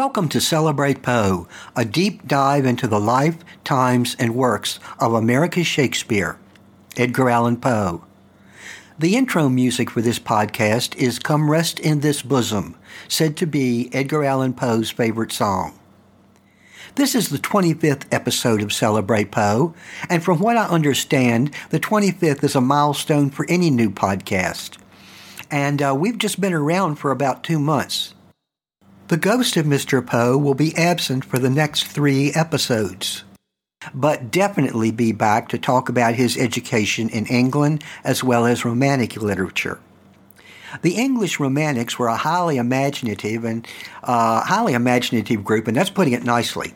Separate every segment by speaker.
Speaker 1: Welcome to Celebrate Poe, a deep dive into the life, times, and works of America's Shakespeare, Edgar Allan Poe. The intro music for this podcast is Come Rest in This Bosom, said to be Edgar Allan Poe's favorite song. This is the 25th episode of Celebrate Poe, and from what I understand, the 25th is a milestone for any new podcast. And uh, we've just been around for about two months. The ghost of Mr. Poe will be absent for the next three episodes, but definitely be back to talk about his education in England as well as Romantic literature. The English Romantics were a highly imaginative and uh, highly imaginative group, and that's putting it nicely.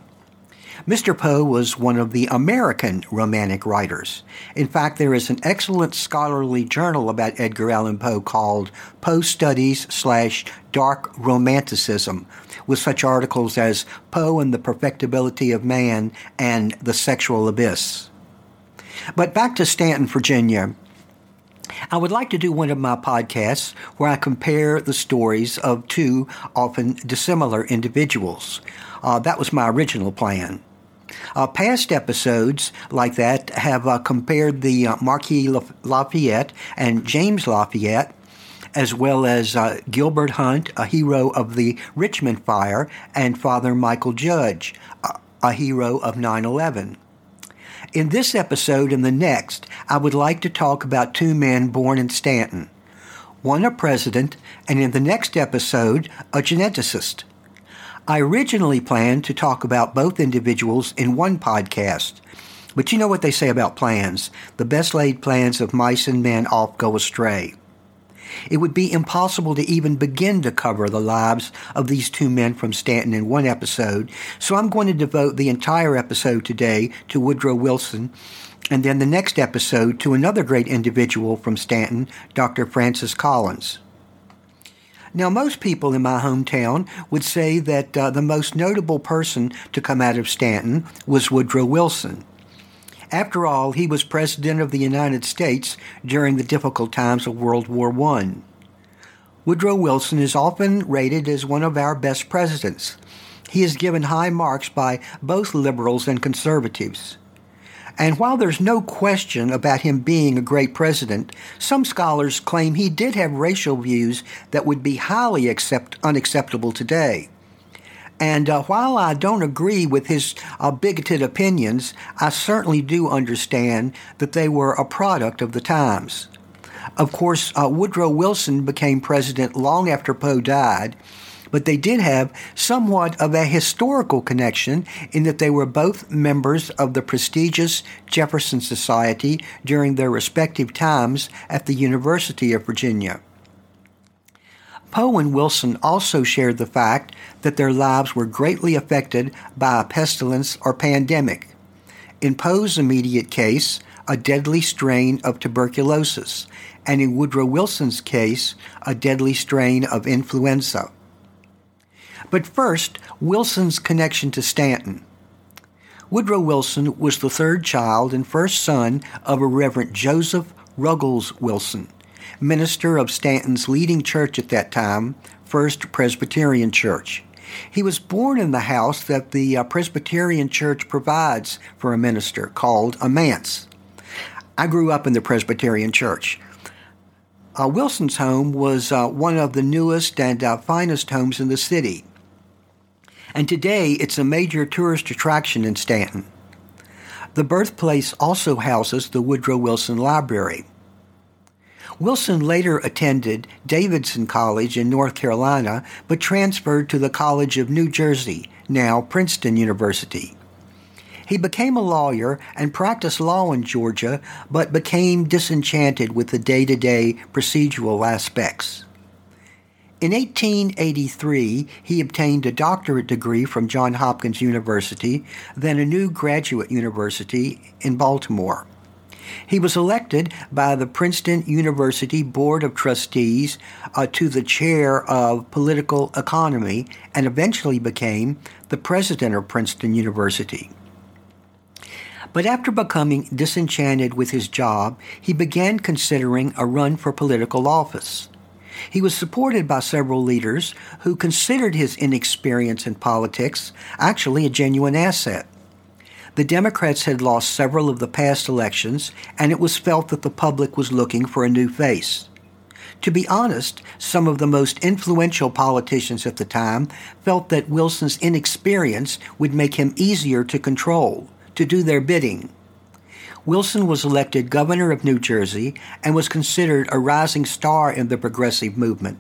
Speaker 1: Mr. Poe was one of the American Romantic writers. In fact, there is an excellent scholarly journal about Edgar Allan Poe called Poe Studies slash Dark Romanticism, with such articles as Poe and the Perfectibility of Man and The Sexual Abyss. But back to Staunton, Virginia. I would like to do one of my podcasts where I compare the stories of two often dissimilar individuals. Uh, that was my original plan. Uh, past episodes like that have uh, compared the uh, Marquis Lafayette and James Lafayette, as well as uh, Gilbert Hunt, a hero of the Richmond Fire, and Father Mychal Judge, a hero of 9 11. In this episode and the next, I would like to talk about two men born in Staunton one a president, and in the next episode, a geneticist. I originally planned to talk about both individuals in one podcast. But you know what they say about plans. The best laid plans of mice and men oft go astray. It would be impossible to even begin to cover the lives of these two men from Staunton in one episode, so I'm going to devote the entire episode today to Woodrow Wilson, and then the next episode to another great individual from Staunton, Dr. Francis Collins. Now, most people in my hometown would say that uh, the most notable person to come out of Staunton was Woodrow Wilson. After all, he was President of the United States during the difficult times of World War I. Woodrow Wilson is often rated as one of our best presidents. He is given high marks by both liberals and conservatives. And while there's no question about him being a great president, some scholars claim he did have racial views that would be highly accept- unacceptable today. And uh, while I don't agree with his uh, bigoted opinions, I certainly do understand that they were a product of the times. Of course, uh, Woodrow Wilson became president long after Poe died, but they did have somewhat of a historical connection in that they were both members of the prestigious Jefferson Society during their respective times at the University of Virginia. Poe and Wilson also shared the fact that their lives were greatly affected by a pestilence or pandemic. In Poe's immediate case, a deadly strain of tuberculosis, and in Woodrow Wilson's case, a deadly strain of influenza. But first, Wilson's connection to Staunton. Woodrow Wilson was the third child and first son of a Reverend Joseph Ruggles Wilson, minister of Staunton's leading church at that time, First Presbyterian Church. He was born in the house that the uh, Presbyterian Church provides for a minister called a manse. I grew up in the Presbyterian Church. Uh, Wilson's home was uh, one of the newest and uh, finest homes in the city and today it's a major tourist attraction in Stanton. The birthplace also houses the Woodrow Wilson Library. Wilson later attended Davidson College in North Carolina, but transferred to the College of New Jersey, now Princeton University. He became a lawyer and practiced law in Georgia, but became disenchanted with the day to day procedural aspects. In 1883, he obtained a doctorate degree from Johns Hopkins University, then a new graduate university in Baltimore. He was elected by the Princeton University Board of Trustees uh, to the chair of political economy and eventually became the president of Princeton University. But after becoming disenchanted with his job, he began considering a run for political office. He was supported by several leaders who considered his inexperience in politics actually a genuine asset. The Democrats had lost several of the past elections, and it was felt that the public was looking for a new face. To be honest, some of the most influential politicians at the time felt that Wilson's inexperience would make him easier to control, to do their bidding. Wilson was elected governor of New Jersey and was considered a rising star in the progressive movement.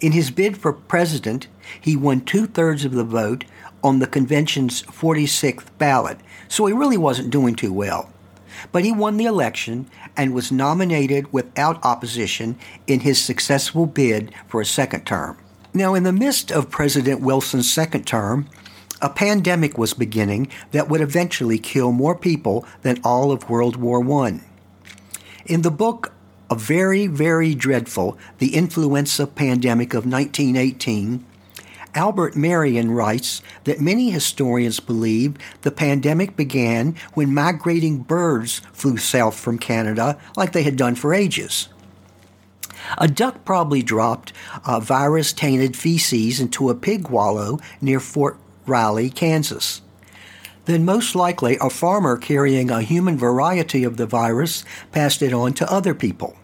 Speaker 1: In his bid for president, he won two thirds of the vote on the convention's 46th ballot, so he really wasn't doing too well. But he won the election and was nominated without opposition in his successful bid for a second term. Now, in the midst of President Wilson's second term, a pandemic was beginning that would eventually kill more people than all of World War I. In the book A Very, Very Dreadful The Influenza Pandemic of 1918, Albert Marrin writes that many historians believe the pandemic began when migrating birds flew south from Canada like they had done for ages. A duck probably dropped virus tainted feces into a pig wallow near Fort Riley, Kansas. Then, most likely, a farmer carrying a human variety of the virus passed it on to other people.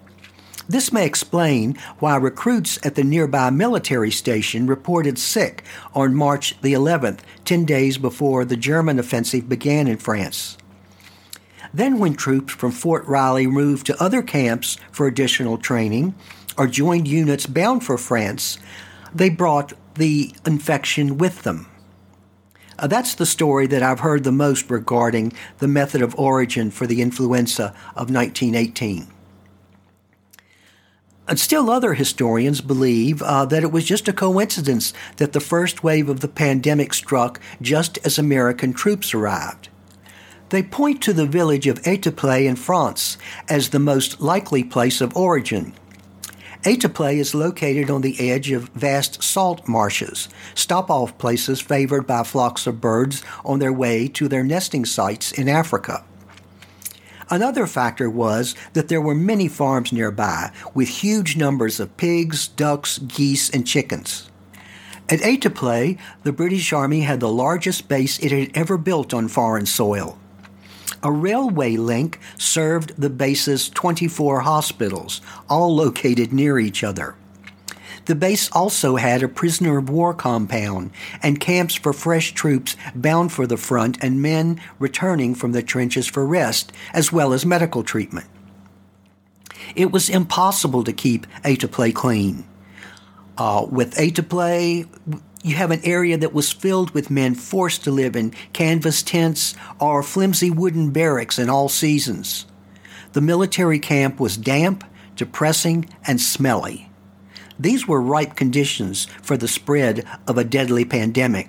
Speaker 1: This may explain why recruits at the nearby military station reported sick on March the 11th, 10 days before the German offensive began in France. Then, when troops from Fort Riley moved to other camps for additional training or joined units bound for France, they brought the infection with them. Uh, that's the story that I've heard the most regarding the method of origin for the influenza of 1918. And still, other historians believe uh, that it was just a coincidence that the first wave of the pandemic struck just as American troops arrived. They point to the village of Etaples in France as the most likely place of origin. Etaples is located on the edge of vast salt marshes, stop off places favored by flocks of birds on their way to their nesting sites in Africa. Another factor was that there were many farms nearby with huge numbers of pigs, ducks, geese, and chickens. At Etaples, the British Army had the largest base it had ever built on foreign soil. A railway link served the base's 24 hospitals, all located near each other. The base also had a prisoner of war compound and camps for fresh troops bound for the front and men returning from the trenches for rest, as well as medical treatment. It was impossible to keep Etaples clean. Uh, with Etaples, you have an area that was filled with men forced to live in canvas tents or flimsy wooden barracks in all seasons. The military camp was damp, depressing, and smelly. These were ripe conditions for the spread of a deadly pandemic.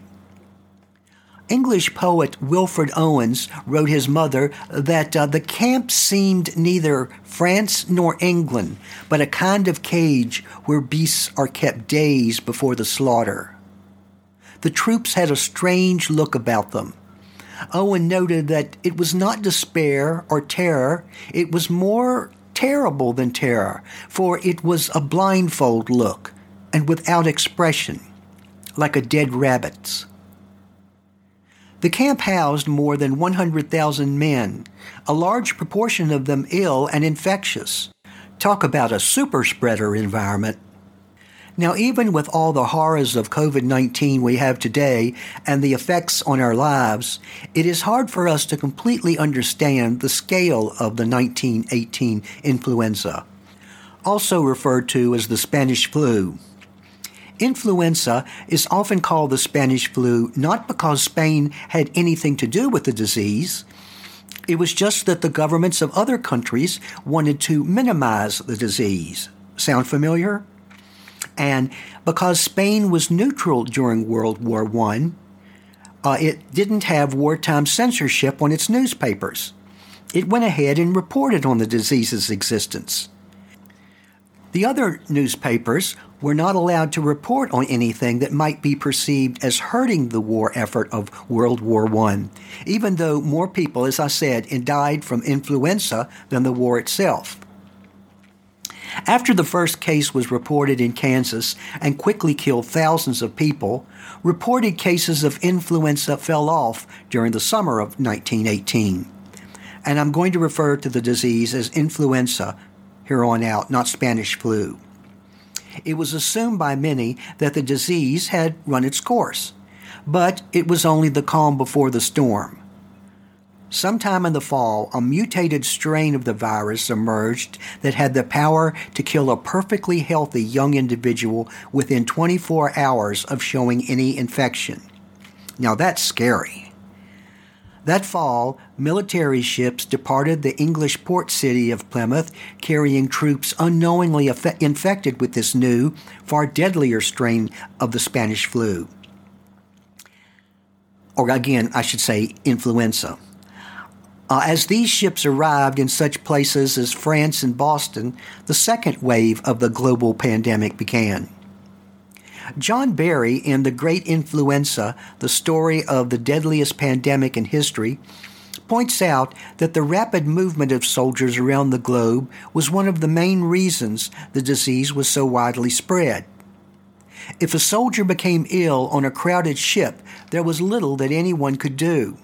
Speaker 1: English poet Wilfred Owens wrote his mother that uh, the camp seemed neither France nor England, but a kind of cage where beasts are kept days before the slaughter. The troops had a strange look about them. Owen noted that it was not despair or terror, it was more terrible than terror, for it was a blindfold look and without expression, like a dead rabbit's. The camp housed more than 100,000 men, a large proportion of them ill and infectious. Talk about a super spreader environment. Now, even with all the horrors of COVID 19 we have today and the effects on our lives, it is hard for us to completely understand the scale of the 1918 influenza, also referred to as the Spanish flu. Influenza is often called the Spanish flu not because Spain had anything to do with the disease. It was just that the governments of other countries wanted to minimize the disease. Sound familiar? And because Spain was neutral during World War I, uh, it didn't have wartime censorship on its newspapers. It went ahead and reported on the disease's existence. The other newspapers were not allowed to report on anything that might be perceived as hurting the war effort of World War I, even though more people, as I said, died from influenza than the war itself. After the first case was reported in Kansas and quickly killed thousands of people, reported cases of influenza fell off during the summer of 1918. And I'm going to refer to the disease as influenza here on out, not Spanish flu. It was assumed by many that the disease had run its course, but it was only the calm before the storm. Sometime in the fall, a mutated strain of the virus emerged that had the power to kill a perfectly healthy young individual within 24 hours of showing any infection. Now that's scary. That fall, military ships departed the English port city of Plymouth carrying troops unknowingly infected with this new, far deadlier strain of the Spanish flu. Or again, I should say influenza. Uh, as these ships arrived in such places as France and Boston, the second wave of the global pandemic began. John Barry, in The Great Influenza, the story of the deadliest pandemic in history, points out that the rapid movement of soldiers around the globe was one of the main reasons the disease was so widely spread. If a soldier became ill on a crowded ship, there was little that anyone could do.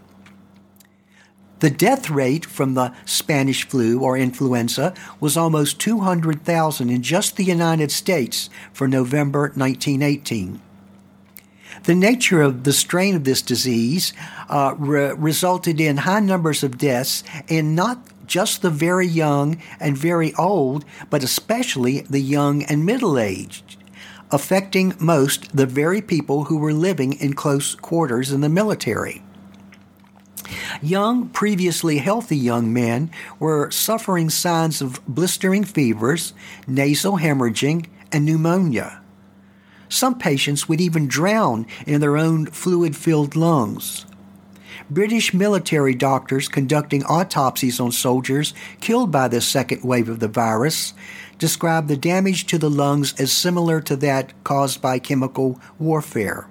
Speaker 1: The death rate from the Spanish flu or influenza was almost 200,000 in just the United States for November 1918. The nature of the strain of this disease uh, re- resulted in high numbers of deaths in not just the very young and very old, but especially the young and middle aged, affecting most the very people who were living in close quarters in the military. Young, previously healthy young men were suffering signs of blistering fevers, nasal hemorrhaging, and pneumonia. Some patients would even drown in their own fluid filled lungs. British military doctors conducting autopsies on soldiers killed by this second wave of the virus described the damage to the lungs as similar to that caused by chemical warfare.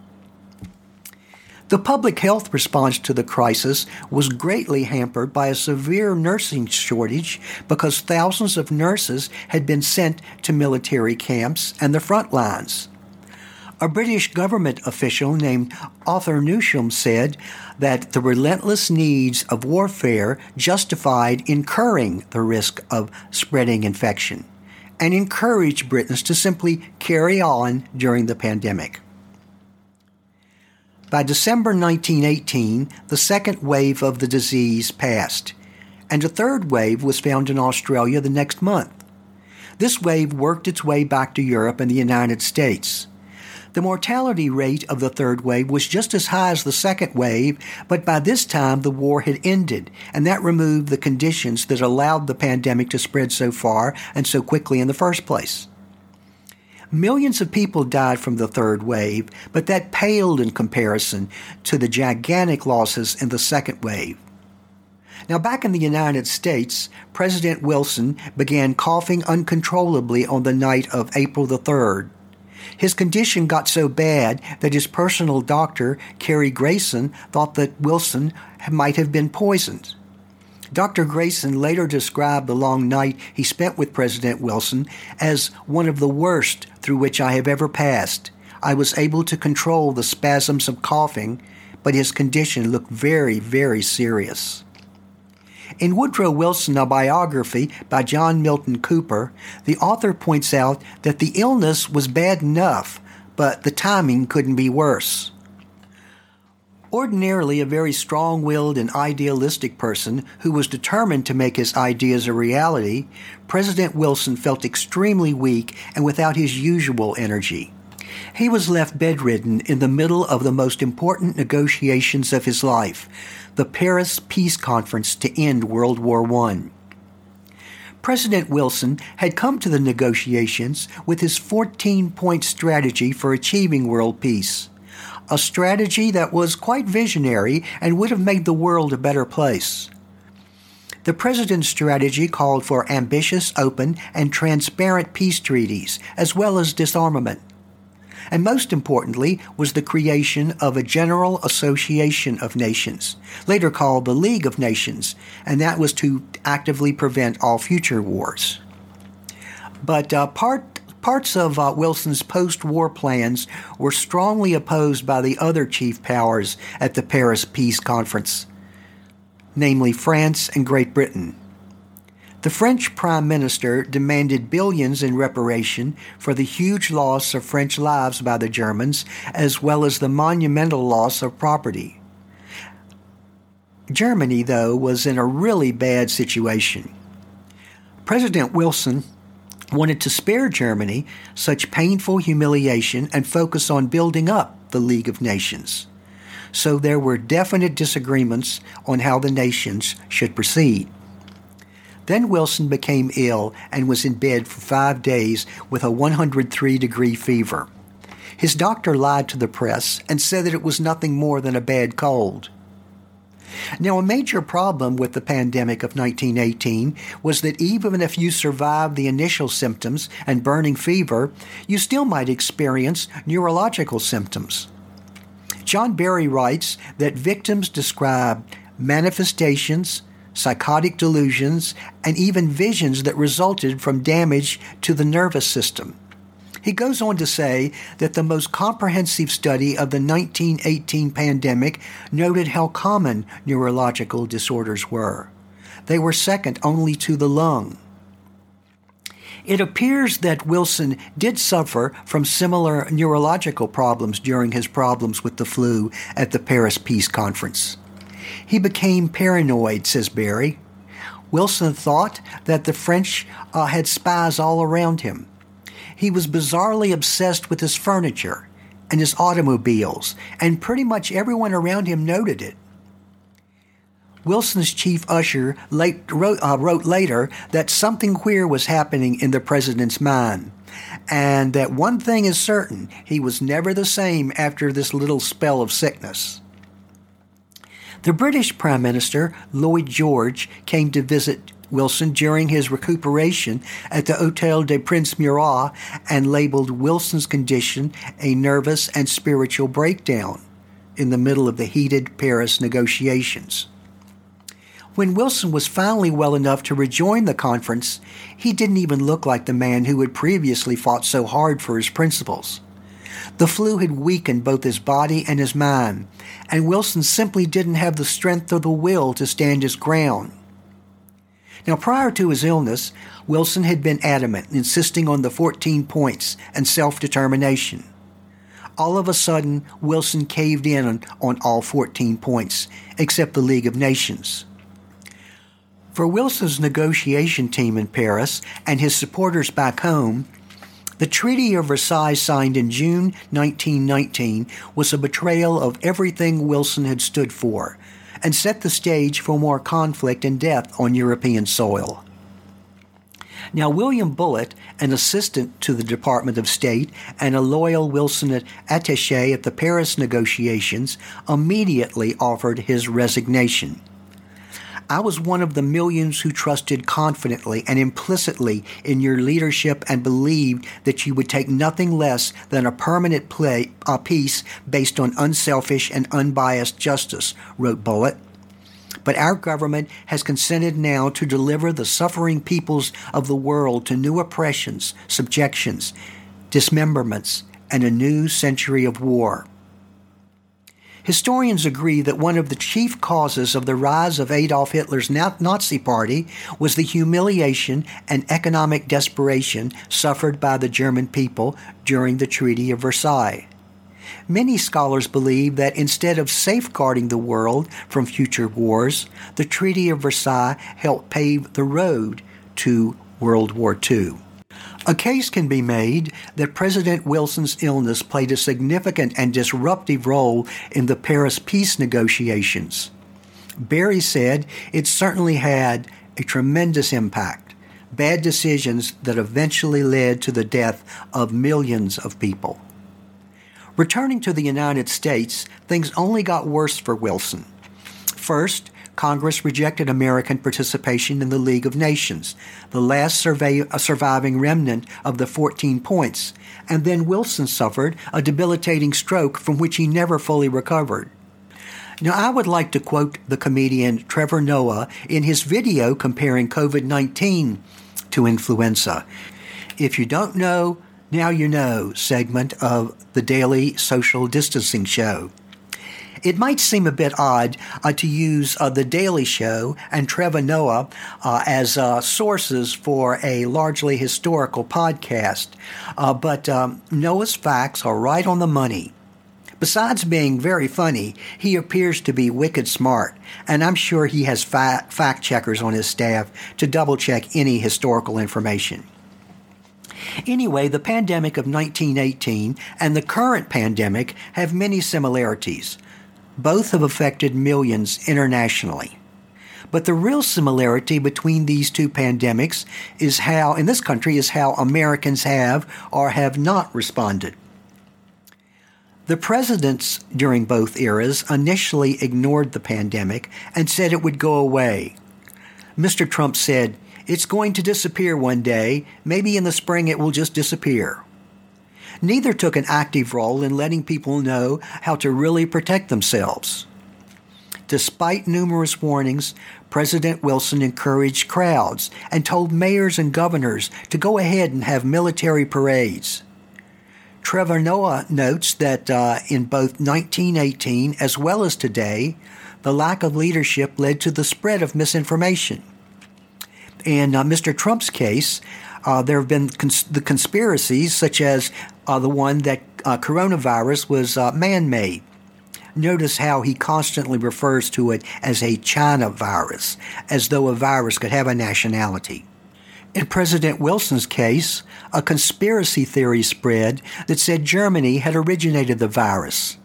Speaker 1: The public health response to the crisis was greatly hampered by a severe nursing shortage because thousands of nurses had been sent to military camps and the front lines. A British government official named Arthur Newsholme said that the relentless needs of warfare justified incurring the risk of spreading infection and encouraged Britons to simply carry on during the pandemic. By December 1918, the second wave of the disease passed, and a third wave was found in Australia the next month. This wave worked its way back to Europe and the United States. The mortality rate of the third wave was just as high as the second wave, but by this time the war had ended, and that removed the conditions that allowed the pandemic to spread so far and so quickly in the first place. Millions of people died from the third wave, but that paled in comparison to the gigantic losses in the second wave. Now, back in the United States, President Wilson began coughing uncontrollably on the night of April the 3rd. His condition got so bad that his personal doctor, Cary Grayson, thought that Wilson might have been poisoned. Dr. Grayson later described the long night he spent with President Wilson as one of the worst through which I have ever passed. I was able to control the spasms of coughing, but his condition looked very, very serious. In Woodrow Wilson, a biography by John Milton Cooper, the author points out that the illness was bad enough, but the timing couldn't be worse. Ordinarily a very strong willed and idealistic person who was determined to make his ideas a reality, President Wilson felt extremely weak and without his usual energy. He was left bedridden in the middle of the most important negotiations of his life, the Paris Peace Conference to end World War I. President Wilson had come to the negotiations with his 14 point strategy for achieving world peace a strategy that was quite visionary and would have made the world a better place. The president's strategy called for ambitious, open, and transparent peace treaties, as well as disarmament. And most importantly, was the creation of a General Association of Nations, later called the League of Nations, and that was to actively prevent all future wars. But uh, part parts of uh, Wilson's post-war plans were strongly opposed by the other chief powers at the Paris Peace Conference, namely France and Great Britain. The French Prime Minister demanded billions in reparation for the huge loss of French lives by the Germans, as well as the monumental loss of property. Germany, though, was in a really bad situation. President Wilson wanted to spare Germany such painful humiliation and focus on building up the League of Nations. So there were definite disagreements on how the nations should proceed. Then Wilson became ill and was in bed for five days with a 103 degree fever. His doctor lied to the press and said that it was nothing more than a bad cold. Now, a major problem with the pandemic of 1918 was that even if you survived the initial symptoms and burning fever, you still might experience neurological symptoms. John Barry writes that victims describe manifestations, psychotic delusions, and even visions that resulted from damage to the nervous system. He goes on to say that the most comprehensive study of the 1918 pandemic noted how common neurological disorders were. They were second only to the lung. It appears that Wilson did suffer from similar neurological problems during his problems with the flu at the Paris Peace Conference. He became paranoid, says Barry. Wilson thought that the French uh, had spies all around him. He was bizarrely obsessed with his furniture and his automobiles, and pretty much everyone around him noted it. Wilson's chief usher late, wrote, uh, wrote later that something queer was happening in the president's mind, and that one thing is certain he was never the same after this little spell of sickness. The British Prime Minister, Lloyd George, came to visit Wilson during his recuperation at the Hotel de Prince Murat and labeled Wilson's condition a nervous and spiritual breakdown in the middle of the heated Paris negotiations. When Wilson was finally well enough to rejoin the conference, he didn't even look like the man who had previously fought so hard for his principles. The flu had weakened both his body and his mind, and Wilson simply didn't have the strength or the will to stand his ground. Now, prior to his illness, Wilson had been adamant, insisting on the 14 points and self determination. All of a sudden, Wilson caved in on, on all 14 points, except the League of Nations. For Wilson's negotiation team in Paris and his supporters back home, the Treaty of Versailles, signed in June 1919, was a betrayal of everything Wilson had stood for and set the stage for more conflict and death on European soil. Now, William Bullitt, an assistant to the Department of State and a loyal Wilson attache at the Paris negotiations, immediately offered his resignation. I was one of the millions who trusted confidently and implicitly in your leadership and believed that you would take nothing less than a permanent play, a peace based on unselfish and unbiased justice, wrote Bullitt. But our government has consented now to deliver the suffering peoples of the world to new oppressions, subjections, dismemberments, and a new century of war. Historians agree that one of the chief causes of the rise of Adolf Hitler's Nazi Party was the humiliation and economic desperation suffered by the German people during the Treaty of Versailles. Many scholars believe that instead of safeguarding the world from future wars, the Treaty of Versailles helped pave the road to World War II. A case can be made that President Wilson's illness played a significant and disruptive role in the Paris peace negotiations. Barry said it certainly had a tremendous impact, bad decisions that eventually led to the death of millions of people. Returning to the United States, things only got worse for Wilson. First, Congress rejected American participation in the League of Nations, the last survey, surviving remnant of the 14 points, and then Wilson suffered a debilitating stroke from which he never fully recovered. Now, I would like to quote the comedian Trevor Noah in his video comparing COVID 19 to influenza. If you don't know, now you know segment of the daily social distancing show. It might seem a bit odd uh, to use uh, The Daily Show and Trevor Noah uh, as uh, sources for a largely historical podcast, uh, but um, Noah's facts are right on the money. Besides being very funny, he appears to be wicked smart, and I'm sure he has fa- fact checkers on his staff to double check any historical information. Anyway, the pandemic of 1918 and the current pandemic have many similarities. Both have affected millions internationally. But the real similarity between these two pandemics is how, in this country, is how Americans have or have not responded. The presidents during both eras initially ignored the pandemic and said it would go away. Mr. Trump said, It's going to disappear one day. Maybe in the spring it will just disappear. Neither took an active role in letting people know how to really protect themselves. Despite numerous warnings, President Wilson encouraged crowds and told mayors and governors to go ahead and have military parades. Trevor Noah notes that uh, in both 1918 as well as today, the lack of leadership led to the spread of misinformation. In uh, Mr. Trump's case, uh, there have been cons- the conspiracies, such as uh, the one that uh, coronavirus was uh, man made. Notice how he constantly refers to it as a China virus, as though a virus could have a nationality. In President Wilson's case, a conspiracy theory spread that said Germany had originated the virus.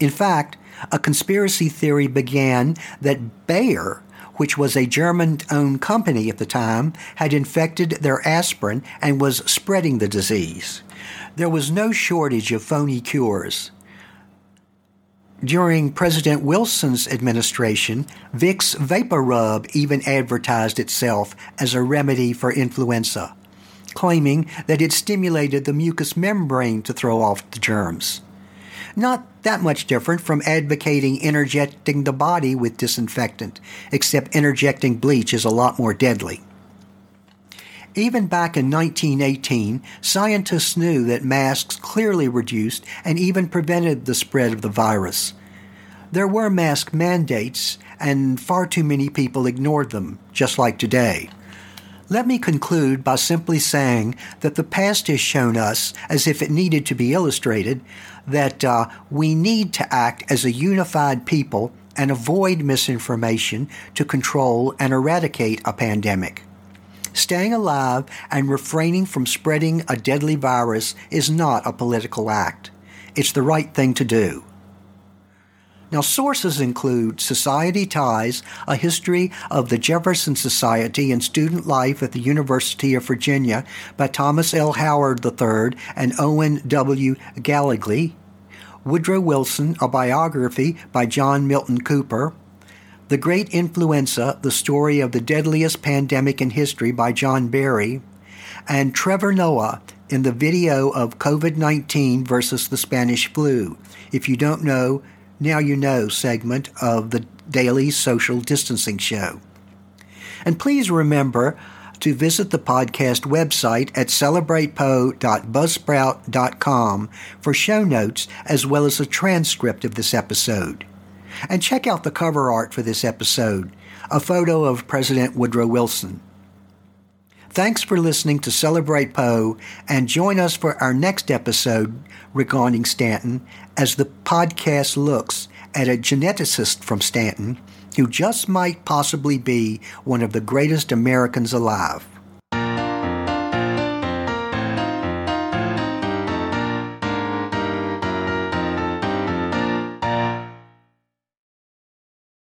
Speaker 1: In fact, a conspiracy theory began that Bayer which was a German owned company at the time, had infected their aspirin and was spreading the disease. There was no shortage of phony cures. During President Wilson's administration, Vicks VapoRub even advertised itself as a remedy for influenza, claiming that it stimulated the mucous membrane to throw off the germs. Not that much different from advocating interjecting the body with disinfectant, except interjecting bleach is a lot more deadly. Even back in 1918, scientists knew that masks clearly reduced and even prevented the spread of the virus. There were mask mandates, and far too many people ignored them, just like today. Let me conclude by simply saying that the past has shown us, as if it needed to be illustrated, that uh, we need to act as a unified people and avoid misinformation to control and eradicate a pandemic. Staying alive and refraining from spreading a deadly virus is not a political act. It's the right thing to do. Now, sources include Society Ties, a history of the Jefferson Society and student life at the University of Virginia by Thomas L. Howard III and Owen W. Gallegly, Woodrow Wilson, a biography by John Milton Cooper, The Great Influenza, the story of the deadliest pandemic in history by John Barry, and Trevor Noah in the video of COVID 19 versus the Spanish flu. If you don't know, now You Know segment of the daily social distancing show. And please remember to visit the podcast website at celebratepoe.buzzsprout.com for show notes as well as a transcript of this episode. And check out the cover art for this episode, a photo of President Woodrow Wilson. Thanks for listening to Celebrate Poe, and join us for our next episode regarding Staunton as the podcast looks at a geneticist from Staunton who just might possibly be one of the greatest Americans alive.